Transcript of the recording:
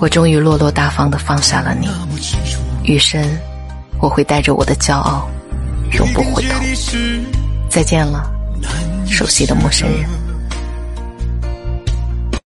我终于落落大方的放下了你余生我会带着我的骄傲永不回头。再见了熟悉的陌生人。